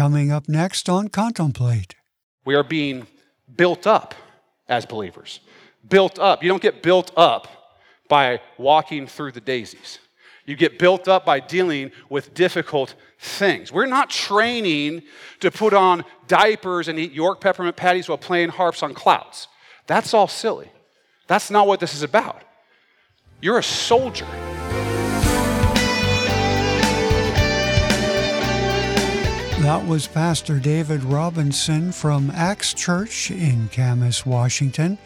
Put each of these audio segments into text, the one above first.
coming up next on Contemplate. We are being built up as believers. Built up. You don't get built up by walking through the daisies. You get built up by dealing with difficult things. We're not training to put on diapers and eat York peppermint patties while playing harps on clouds. That's all silly. That's not what this is about. You're a soldier. That was Pastor David Robinson from Acts Church in Camas, Washington,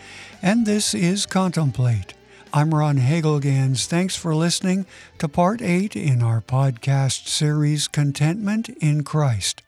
and this is Contemplate. I'm Ron Hagelgans. Thanks for listening to part eight in our podcast series, Contentment in Christ.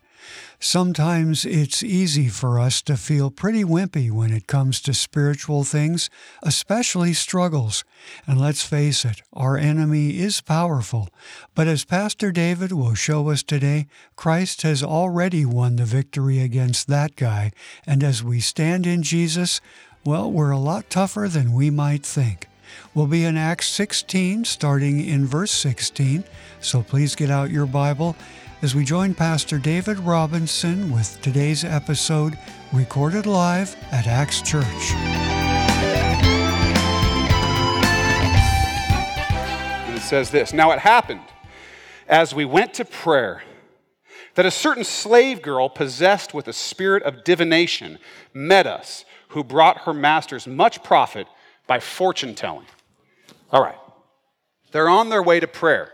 Sometimes it's easy for us to feel pretty wimpy when it comes to spiritual things, especially struggles. And let's face it, our enemy is powerful. But as Pastor David will show us today, Christ has already won the victory against that guy. And as we stand in Jesus, well, we're a lot tougher than we might think. We'll be in Acts 16, starting in verse 16. So please get out your Bible as we join Pastor David Robinson with today's episode recorded live at Acts Church. it says this Now it happened as we went to prayer that a certain slave girl possessed with a spirit of divination met us, who brought her masters much profit by fortune telling. All right. They're on their way to prayer.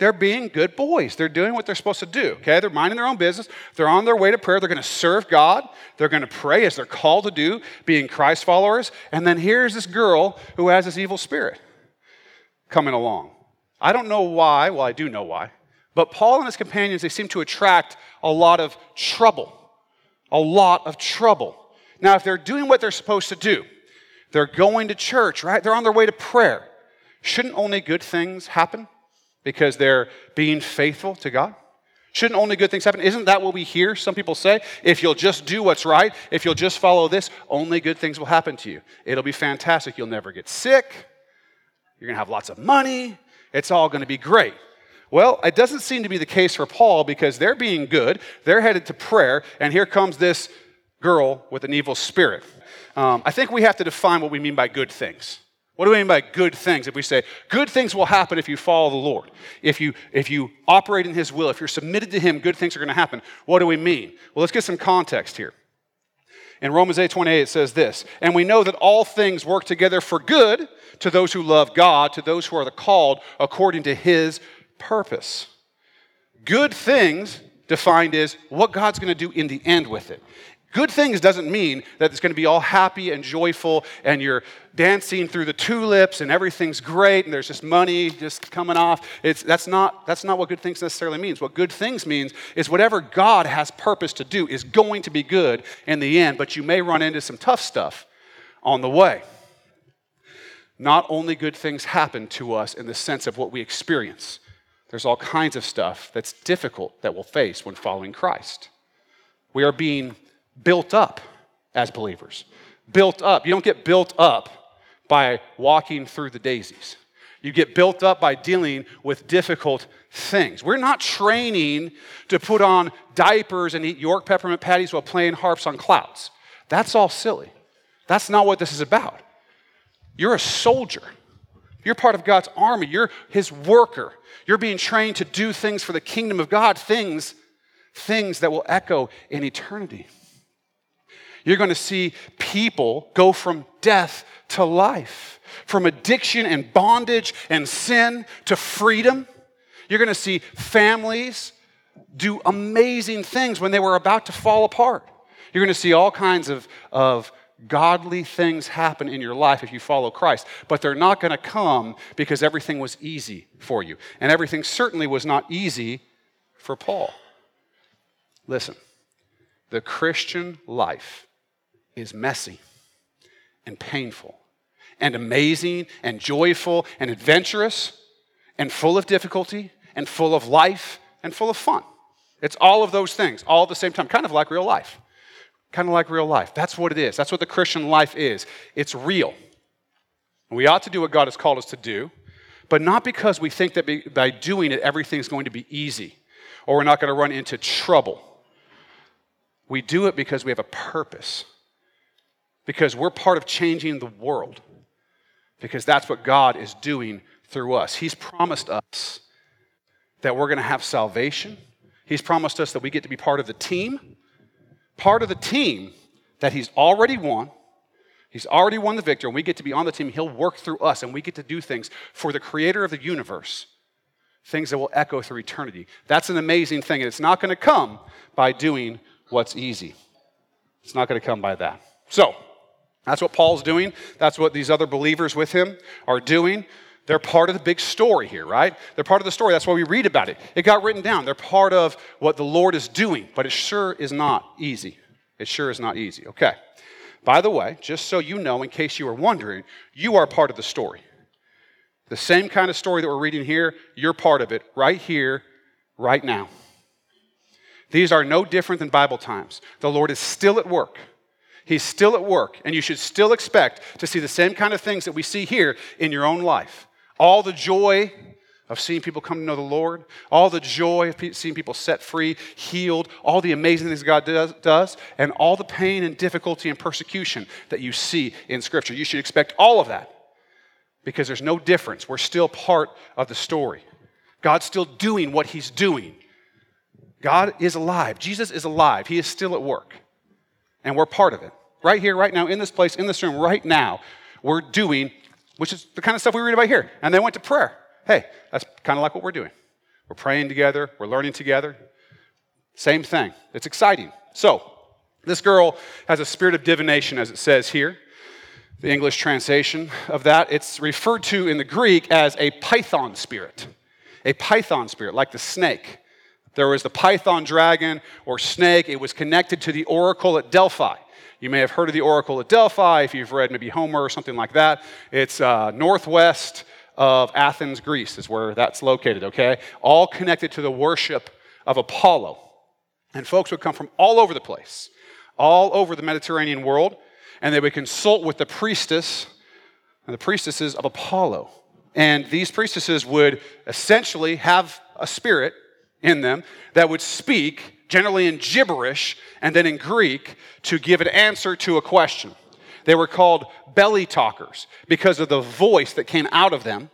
They're being good boys. They're doing what they're supposed to do, okay? They're minding their own business. They're on their way to prayer. They're going to serve God. They're going to pray as they're called to do, being Christ followers. And then here's this girl who has this evil spirit coming along. I don't know why. Well, I do know why. But Paul and his companions, they seem to attract a lot of trouble. A lot of trouble. Now, if they're doing what they're supposed to do, they're going to church, right? They're on their way to prayer. Shouldn't only good things happen? Because they're being faithful to God? Shouldn't only good things happen? Isn't that what we hear some people say? If you'll just do what's right, if you'll just follow this, only good things will happen to you. It'll be fantastic. You'll never get sick. You're going to have lots of money. It's all going to be great. Well, it doesn't seem to be the case for Paul because they're being good. They're headed to prayer, and here comes this girl with an evil spirit. Um, I think we have to define what we mean by good things. What do we mean by good things? If we say good things will happen if you follow the Lord, if you if you operate in His will, if you're submitted to Him, good things are going to happen. What do we mean? Well, let's get some context here. In Romans 8 28, it says this, and we know that all things work together for good to those who love God, to those who are the called according to His purpose. Good things defined as what God's going to do in the end with it. Good things doesn't mean that it's going to be all happy and joyful and you're dancing through the tulips and everything's great and there's just money just coming off. It's, that's, not, that's not what good things necessarily means. What good things means is whatever God has purpose to do is going to be good in the end, but you may run into some tough stuff on the way. Not only good things happen to us in the sense of what we experience, there's all kinds of stuff that's difficult that we'll face when following Christ. We are being built up as believers. Built up. You don't get built up by walking through the daisies. You get built up by dealing with difficult things. We're not training to put on diapers and eat York peppermint patties while playing harps on clouds. That's all silly. That's not what this is about. You're a soldier. You're part of God's army. You're his worker. You're being trained to do things for the kingdom of God, things, things that will echo in eternity. You're going to see people go from death to life, from addiction and bondage and sin to freedom. You're going to see families do amazing things when they were about to fall apart. You're going to see all kinds of, of godly things happen in your life if you follow Christ, but they're not going to come because everything was easy for you. And everything certainly was not easy for Paul. Listen, the Christian life is messy and painful and amazing and joyful and adventurous and full of difficulty and full of life and full of fun. It's all of those things all at the same time, kind of like real life. Kind of like real life. That's what it is. That's what the Christian life is. It's real. We ought to do what God has called us to do, but not because we think that by doing it, everything's going to be easy or we're not going to run into trouble We do it because we have a purpose, because we're part of changing the world, because that's what God is doing through us. He's promised us that we're going to have salvation. He's promised us that we get to be part of the team, part of the team that He's already won. He's already won the victory, and we get to be on the team. He'll work through us, and we get to do things for the creator of the universe, things that will echo through eternity. That's an amazing thing, and it's not going to come by doing what's easy. It's not going to come by that. So, that's what Paul's doing. That's what these other believers with him are doing. They're part of the big story here, right? They're part of the story. That's why we read about it. It got written down. They're part of what the Lord is doing, but it sure is not easy. It sure is not easy. Okay. By the way, just so you know, in case you were wondering, you are part of the story. The same kind of story that we're reading here, you're part of it right here, right now. These are no different than Bible times. The Lord is still at work. He's still at work, and you should still expect to see the same kind of things that we see here in your own life. All the joy of seeing people come to know the Lord, all the joy of seeing people set free, healed, all the amazing things God does, and all the pain and difficulty and persecution that you see in Scripture. You should expect all of that because there's no difference. We're still part of the story. God's still doing what He's doing. God is alive. Jesus is alive. He is still at work. And we're part of it. Right here, right now, in this place, in this room, right now, we're doing which is the kind of stuff we read about here. And they went to prayer. Hey, that's kind of like what we're doing. We're praying together, we're learning together. Same thing. It's exciting. So, this girl has a spirit of divination, as it says here. The English translation of that, it's referred to in the Greek as a python spirit. A python spirit, like the snake. There was the python dragon or snake, it was connected to the oracle at Delphi. You may have heard of the Oracle at Delphi if you've read maybe Homer or something like that. It's uh, northwest of Athens, Greece, is where that's located, okay? All connected to the worship of Apollo. And folks would come from all over the place, all over the Mediterranean world, and they would consult with the priestess and the priestesses of Apollo. And these priestesses would essentially have a spirit in them that would speak generally in gibberish and then in Greek, to give an answer to a question. They were called belly talkers because of the voice that came out of them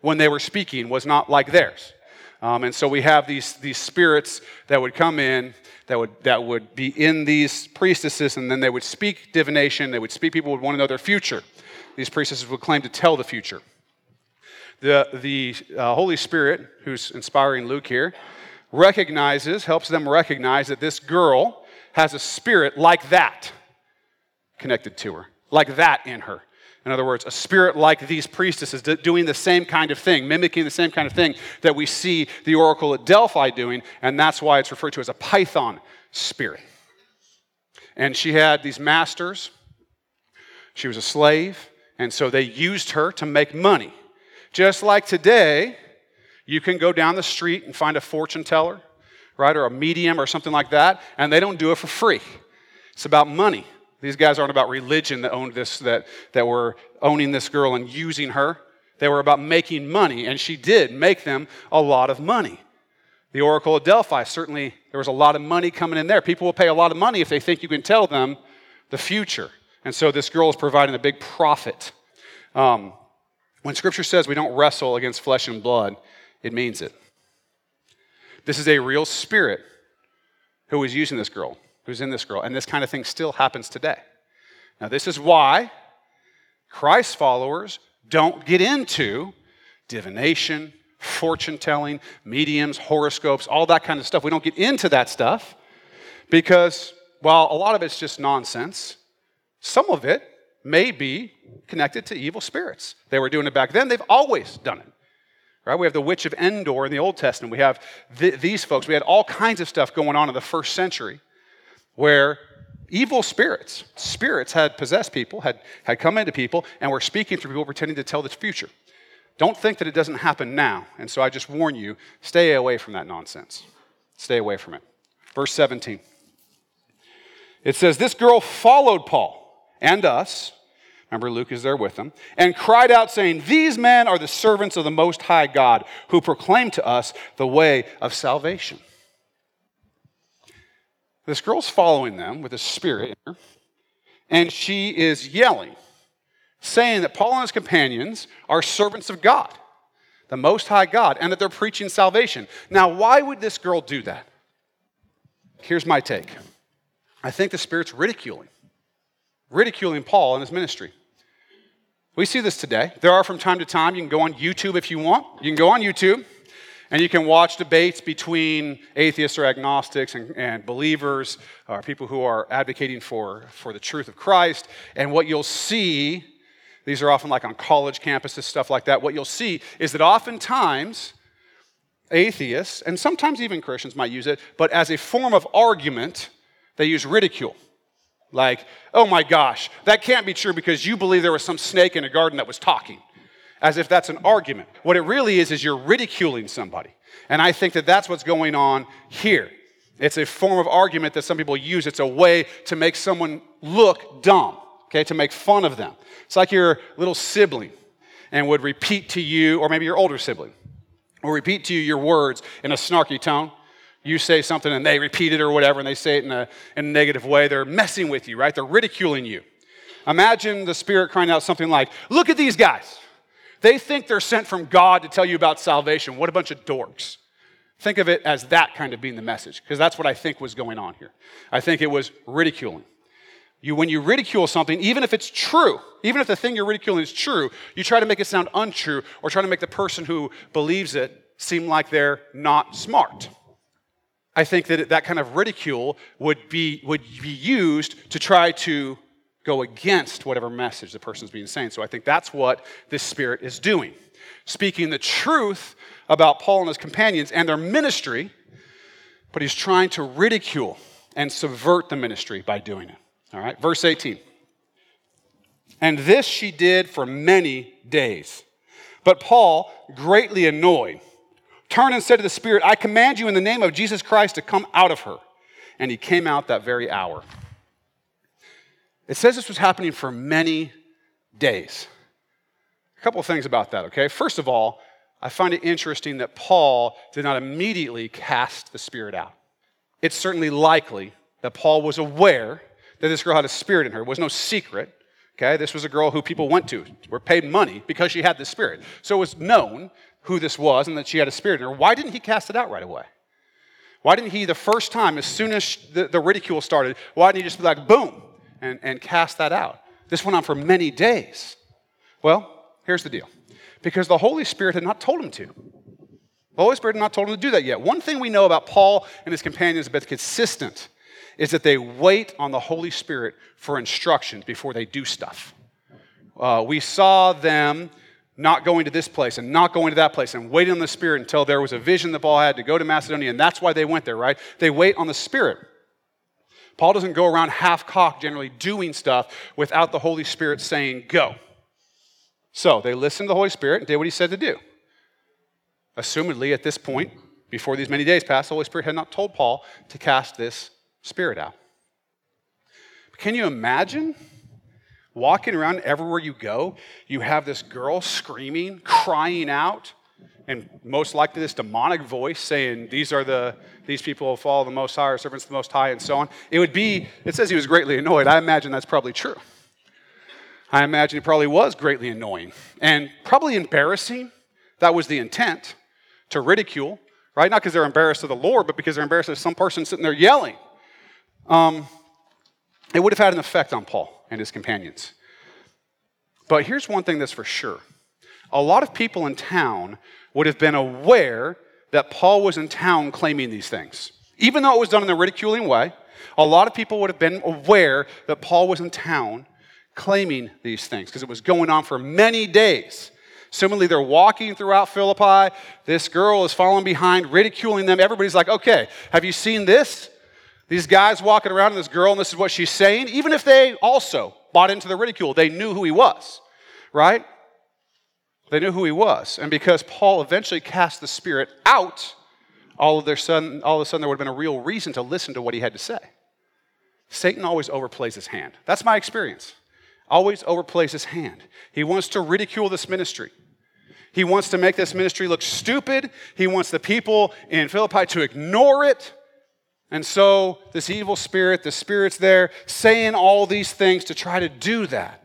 when they were speaking was not like theirs. Um, and so we have these, these spirits that would come in, that would, that would be in these priestesses, and then they would speak divination. They would speak, people would want to know their future. These priestesses would claim to tell the future. The, the uh, Holy Spirit, who's inspiring Luke here, recognizes, helps them recognize that this girl has a spirit like that connected to her, like that in her. In other words, a spirit like these priestesses doing the same kind of thing, mimicking the same kind of thing that we see the oracle at Delphi doing, and that's why it's referred to as a python spirit. And she had these masters. She was a slave, and so they used her to make money. Just like today, you can go down the street and find a fortune teller, right, or a medium or something like that, and they don't do it for free. It's about money. These guys aren't about religion that owned this, that, that were owning this girl and using her. They were about making money, and she did make them a lot of money. The Oracle of Delphi, certainly there was a lot of money coming in there. People will pay a lot of money if they think you can tell them the future. And so this girl is providing a big profit. Um, when Scripture says we don't wrestle against flesh and blood, it means it. This is a real spirit who is using this girl, who's in this girl, and this kind of thing still happens today. Now, this is why Christ followers don't get into divination, fortune telling, mediums, horoscopes, all that kind of stuff. We don't get into that stuff because, while a lot of it's just nonsense, some of it may be connected to evil spirits. They were doing it back then, they've always done it. Right? We have the witch of Endor in the Old Testament. We have th- these folks. We had all kinds of stuff going on in the first century where evil spirits, spirits had possessed people, had, had come into people, and were speaking through people pretending to tell the future. Don't think that it doesn't happen now. And so I just warn you stay away from that nonsense. Stay away from it. Verse 17. It says, This girl followed Paul and us Remember, Luke is there with them, and cried out, saying, These men are the servants of the Most High God, who proclaim to us the way of salvation. This girl's following them with a spirit in her, and she is yelling, saying that Paul and his companions are servants of God, the Most High God, and that they're preaching salvation. Now, why would this girl do that? Here's my take I think the Spirit's ridiculing, ridiculing Paul and his ministry. We see this today. There are from time to time, you can go on YouTube if you want. You can go on YouTube and you can watch debates between atheists or agnostics and, and believers, or people who are advocating for, for the truth of Christ. And what you'll see, these are often like on college campuses, stuff like that. What you'll see is that oftentimes atheists, and sometimes even Christians might use it, but as a form of argument, they use ridicule. Like, oh my gosh, that can't be true because you believe there was some snake in a garden that was talking. As if that's an argument. What it really is, is you're ridiculing somebody. And I think that that's what's going on here. It's a form of argument that some people use. It's a way to make someone look dumb, okay, to make fun of them. It's like your little sibling and would repeat to you, or maybe your older sibling, will repeat to you your words in a snarky tone you say something and they repeat it or whatever, and they say it in a, in a negative way, they're messing with you, right? They're ridiculing you. Imagine the Spirit crying out something like, Look at these guys. They think they're sent from God to tell you about salvation. What a bunch of dorks. Think of it as that kind of being the message, because that's what I think was going on here. I think it was ridiculing. You, when you ridicule something, even if it's true, even if the thing you're ridiculing is true, you try to make it sound untrue or try to make the person who believes it seem like they're not smart. I think that that kind of ridicule would be, would be used to try to go against whatever message the person's being saying. So I think that's what this spirit is doing. Speaking the truth about Paul and his companions and their ministry, but he's trying to ridicule and subvert the ministry by doing it. All right, verse 18. And this she did for many days. But Paul, greatly annoyed, turned and said to the Spirit, I command you in the name of Jesus Christ to come out of her. And he came out that very hour. It says this was happening for many days. A couple of things about that, okay? First of all, I find it interesting that Paul did not immediately cast the Spirit out. It's certainly likely that Paul was aware that this girl had a spirit in her. It was no secret. Okay, this was a girl who people went to, were paid money because she had the spirit. So it was known who this was and that she had a spirit in her, why didn't he cast it out right away? Why didn't he, the first time, as soon as the, the ridicule started, why didn't he just be like, boom, and, and cast that out? This went on for many days. Well, here's the deal because the Holy Spirit had not told him to. The Holy Spirit had not told him to do that yet. One thing we know about Paul and his companions that's consistent is that they wait on the Holy Spirit for instructions before they do stuff. Uh, we saw them not going to this place and not going to that place and waiting on the Spirit until there was a vision that Paul had to go to Macedonia. And that's why they went there, right? They wait on the Spirit. Paul doesn't go around half cocked, generally doing stuff without the Holy Spirit saying, go. So they listened to the Holy Spirit and did what he said to do. Assumedly, at this point, before these many days passed, the Holy Spirit had not told Paul to cast this spirit out. But can you imagine? Walking around everywhere you go, you have this girl screaming, crying out, and most likely this demonic voice saying, These are the these people follow the most high, or servants the most high, and so on. It would be, it says he was greatly annoyed. I imagine that's probably true. I imagine it probably was greatly annoying and probably embarrassing. That was the intent to ridicule, right? Not because they're embarrassed of the Lord, but because they're embarrassed of some person sitting there yelling. Um, it would have had an effect on Paul and his companions. But here's one thing that's for sure a lot of people in town would have been aware that Paul was in town claiming these things. Even though it was done in a ridiculing way, a lot of people would have been aware that Paul was in town claiming these things because it was going on for many days. Similarly, they're walking throughout Philippi. This girl is following behind, ridiculing them. Everybody's like, okay, have you seen this? These guys walking around and this girl, and this is what she's saying. Even if they also bought into the ridicule, they knew who he was, right? They knew who he was. And because Paul eventually cast the spirit out, all of, their sudden, all of a sudden there would have been a real reason to listen to what he had to say. Satan always overplays his hand. That's my experience. Always overplays his hand. He wants to ridicule this ministry. He wants to make this ministry look stupid. He wants the people in Philippi to ignore it. And so, this evil spirit, the spirit's there saying all these things to try to do that.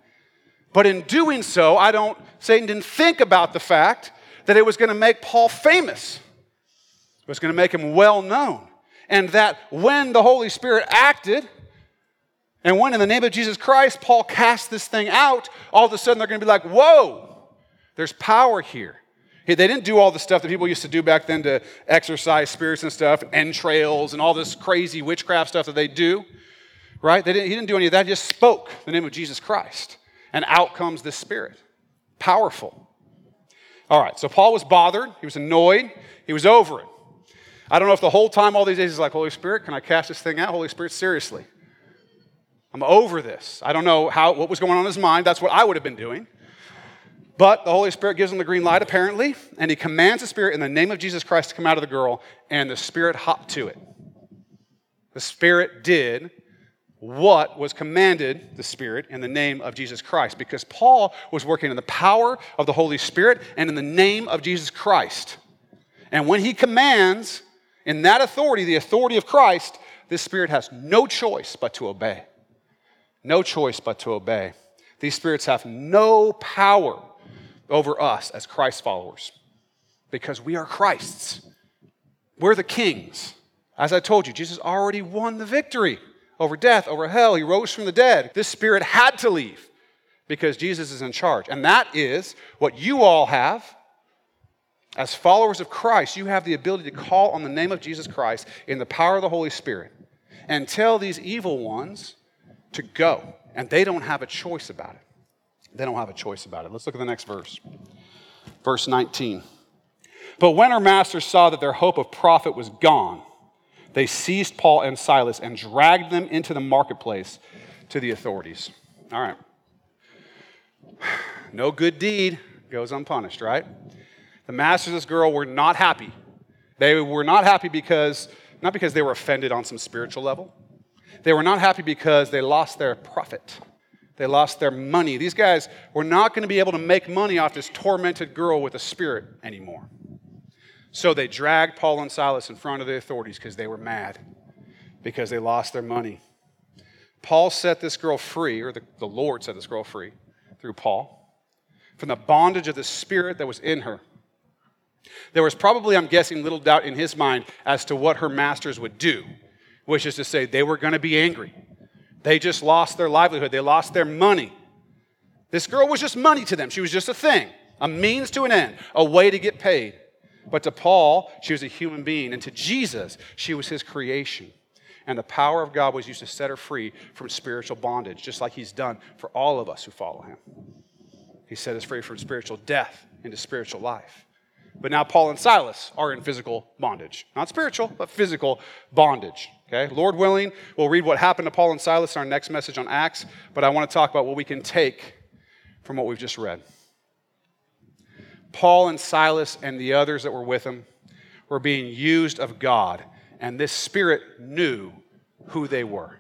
But in doing so, I don't, Satan didn't think about the fact that it was going to make Paul famous, it was going to make him well known. And that when the Holy Spirit acted, and when in the name of Jesus Christ, Paul cast this thing out, all of a sudden they're going to be like, whoa, there's power here. They didn't do all the stuff that people used to do back then to exorcise spirits and stuff, entrails and all this crazy witchcraft stuff that they do, right? They didn't, he didn't do any of that. He just spoke the name of Jesus Christ. And out comes this spirit. Powerful. All right, so Paul was bothered. He was annoyed. He was over it. I don't know if the whole time, all these days, he's like, Holy Spirit, can I cast this thing out? Holy Spirit, seriously. I'm over this. I don't know how, what was going on in his mind. That's what I would have been doing. But the Holy Spirit gives him the green light, apparently, and he commands the Spirit in the name of Jesus Christ to come out of the girl, and the Spirit hopped to it. The Spirit did what was commanded the Spirit in the name of Jesus Christ, because Paul was working in the power of the Holy Spirit and in the name of Jesus Christ. And when he commands in that authority, the authority of Christ, this Spirit has no choice but to obey. No choice but to obey. These spirits have no power over us as Christ followers because we are Christ's. We're the kings. As I told you, Jesus already won the victory over death, over hell. He rose from the dead. This spirit had to leave because Jesus is in charge. And that is what you all have. As followers of Christ, you have the ability to call on the name of Jesus Christ in the power of the Holy Spirit and tell these evil ones to go. And they don't have a choice about it. They don't have a choice about it. Let's look at the next verse. Verse 19. But when her masters saw that their hope of profit was gone, they seized Paul and Silas and dragged them into the marketplace to the authorities. All right. No good deed goes unpunished, right? The masters of this girl were not happy. They were not happy because, not because they were offended on some spiritual level. They were not happy because they lost their profit. They lost their money. These guys were not going to be able to make money off this tormented girl with a spirit anymore. So they dragged Paul and Silas in front of the authorities because they were mad, because they lost their money. Paul set this girl free, or the, the Lord set this girl free through Paul, from the bondage of the spirit that was in her. There was probably, I'm guessing, little doubt in his mind as to what her masters would do, which is to say, they were going to be angry. They just lost their livelihood, they lost their money. This girl was just money to them. She was just a thing, a means to an end, a way to get paid. But to Paul, she was a human being. And to Jesus, she was his creation. And the power of God was used to set her free from spiritual bondage, just like he's done for all of us who follow him. He set us free from spiritual death into spiritual life. But now Paul and Silas are in physical bondage. Not spiritual, but physical bondage. Okay? Lord willing, we'll read what happened to Paul and Silas in our next message on Acts, but I want to talk about what we can take from what we've just read. Paul and Silas and the others that were with them were being used of God, and this Spirit knew who they were.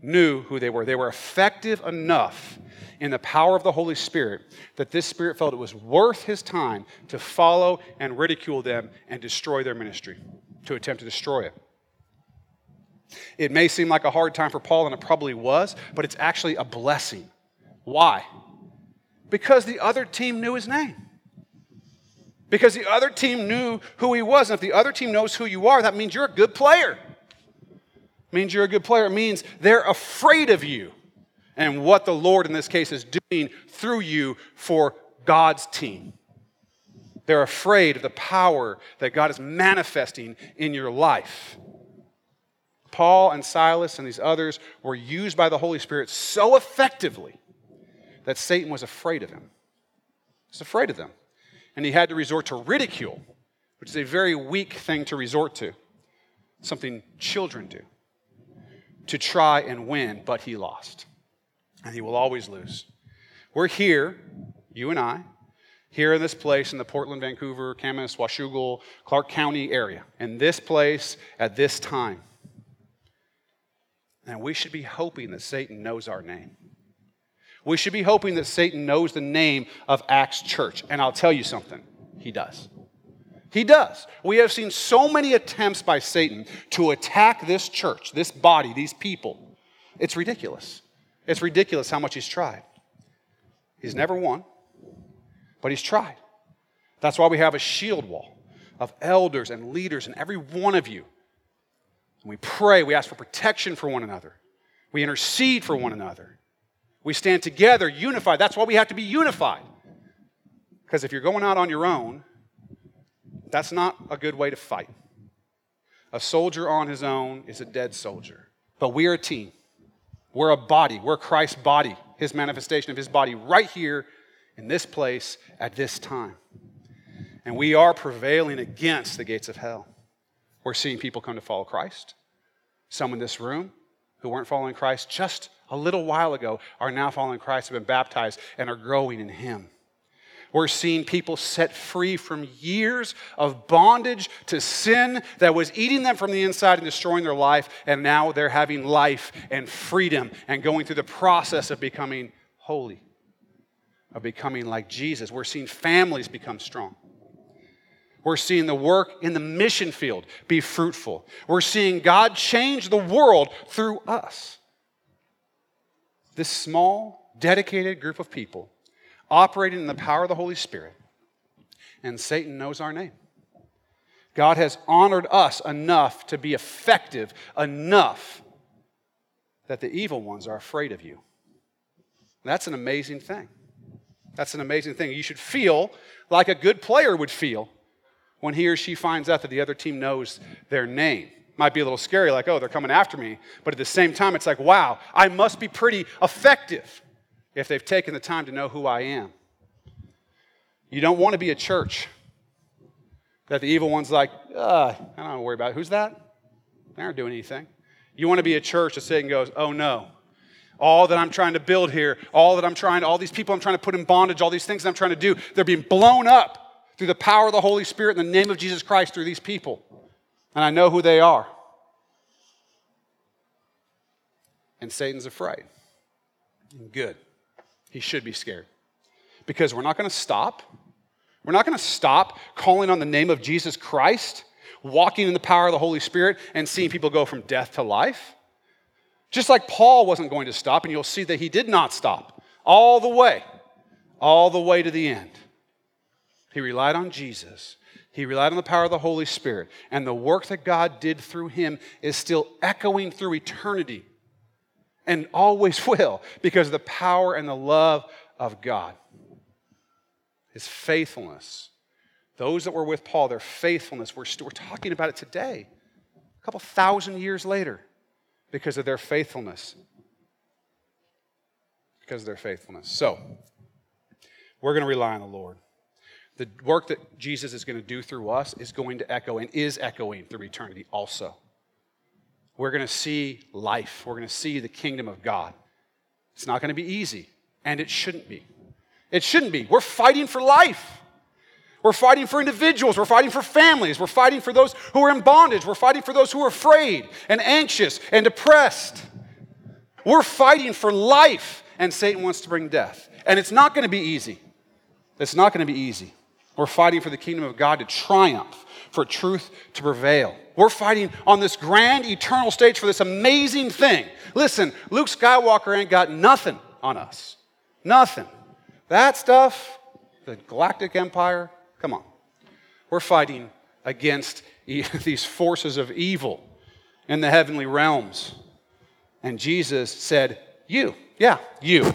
Knew who they were. They were effective enough in the power of the Holy Spirit that this Spirit felt it was worth his time to follow and ridicule them and destroy their ministry, to attempt to destroy it. It may seem like a hard time for Paul, and it probably was, but it's actually a blessing. Why? Because the other team knew his name. Because the other team knew who he was. And if the other team knows who you are, that means you're a good player. It means you're a good player. It means they're afraid of you and what the Lord in this case is doing through you for God's team. They're afraid of the power that God is manifesting in your life. Paul and Silas and these others were used by the Holy Spirit so effectively that Satan was afraid of him. He was afraid of them. And he had to resort to ridicule, which is a very weak thing to resort to, something children do, to try and win, but he lost. And he will always lose. We're here, you and I, here in this place in the Portland, Vancouver, Camas, Washougal, Clark County area, in this place at this time. And we should be hoping that Satan knows our name. We should be hoping that Satan knows the name of Acts Church. And I'll tell you something, he does. He does. We have seen so many attempts by Satan to attack this church, this body, these people. It's ridiculous. It's ridiculous how much he's tried. He's never won, but he's tried. That's why we have a shield wall of elders and leaders and every one of you. We pray, we ask for protection for one another, we intercede for one another. We stand together, unified. That's why we have to be unified. Because if you're going out on your own, that's not a good way to fight. A soldier on his own is a dead soldier. But we are a team. We're a body. We're Christ's body, his manifestation of his body, right here in this place at this time. And we are prevailing against the gates of hell. We're seeing people come to follow Christ. Some in this room who weren't following Christ just a little while ago are now following Christ, have been baptized, and are growing in Him. We're seeing people set free from years of bondage to sin that was eating them from the inside and destroying their life, and now they're having life and freedom and going through the process of becoming holy, of becoming like Jesus. We're seeing families become strong. We're seeing the work in the mission field be fruitful. We're seeing God change the world through us. This small, dedicated group of people operating in the power of the Holy Spirit. And Satan knows our name. God has honored us enough to be effective enough that the evil ones are afraid of you. That's an amazing thing. That's an amazing thing. You should feel like a good player would feel when he or she finds out that the other team knows their name. Might be a little scary, like, oh, they're coming after me. But at the same time, it's like, wow, I must be pretty effective if they've taken the time to know who I am. You don't want to be a church that the evil one's like, I don't worry about it. Who's that? They aren't doing anything. You want to be a church that Satan goes, oh no. All that I'm trying to build here, all that I'm trying all these people I'm trying to put in bondage, all these things I'm trying to do, they're being blown up through the power of the Holy Spirit in the name of Jesus Christ through these people. And I know who they are. And Satan's afraid. Good. He should be scared. Because we're not going to stop. We're not going to stop calling on the name of Jesus Christ, walking in the power of the Holy Spirit, and seeing people go from death to life. Just like Paul wasn't going to stop, and you'll see that he did not stop all the way, all the way to the end. He relied on Jesus. He relied on the power of the Holy Spirit. And the work that God did through him is still echoing through eternity and always will because of the power and the love of God. His faithfulness. Those that were with Paul, their faithfulness, we're, we're talking about it today, a couple thousand years later, because of their faithfulness. Because of their faithfulness. So, we're going to rely on the Lord. The work that Jesus is going to do through us is going to echo and is echoing through eternity also we're going to see life. We're going to see the kingdom of God. It's not going to be easy, and it shouldn't be. It shouldn't be. We're fighting for life. We're fighting for individuals. We're fighting for families. We're fighting for those who are in bondage. We're fighting for those who are afraid and anxious and depressed. We're fighting for life, and Satan wants to bring death. And it's not going to be easy. It's not going to be easy. We're fighting for the kingdom of God to triumph, for truth to prevail. We're fighting on this grand eternal stage for this amazing thing. Listen, Luke Skywalker ain't got nothing on us. Nothing. That stuff, the galactic empire, come on. We're fighting against these forces of evil in the heavenly realms. And Jesus said, You, yeah, you.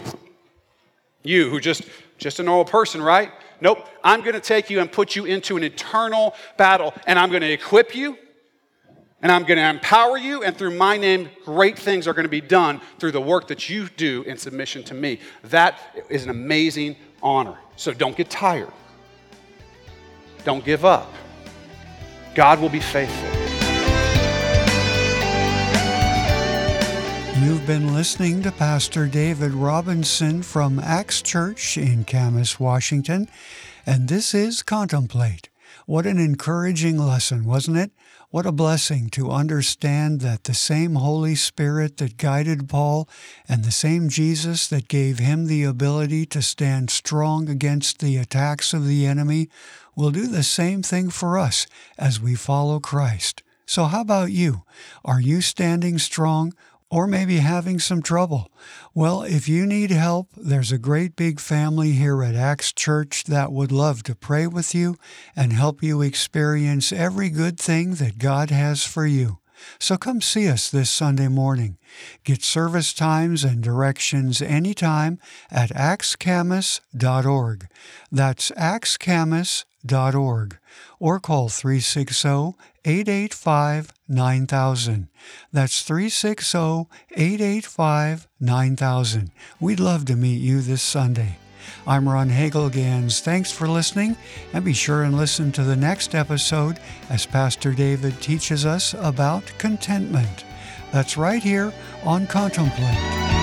You who just just a normal person, right? Nope. I'm going to take you and put you into an eternal battle, and I'm going to equip you and I'm going to empower you, and through my name, great things are going to be done through the work that you do in submission to me. That is an amazing honor. So don't get tired. Don't give up. God will be faithful. You've been listening to Pastor David Robinson from Acts Church in Camas, Washington, and this is Contemplate. What an encouraging lesson, wasn't it? What a blessing to understand that the same Holy Spirit that guided Paul and the same Jesus that gave him the ability to stand strong against the attacks of the enemy will do the same thing for us as we follow Christ. So, how about you? Are you standing strong? Or maybe having some trouble. Well, if you need help, there's a great big family here at Acts Church that would love to pray with you and help you experience every good thing that God has for you. So come see us this Sunday morning. Get service times and directions anytime at axcamus.org. That's axcamus.org. Or call 360 885 9000. That's 360 885 9000. We'd love to meet you this Sunday. I'm Ron Hagelgans. Thanks for listening, and be sure and listen to the next episode as Pastor David teaches us about contentment. That's right here on Contemplate.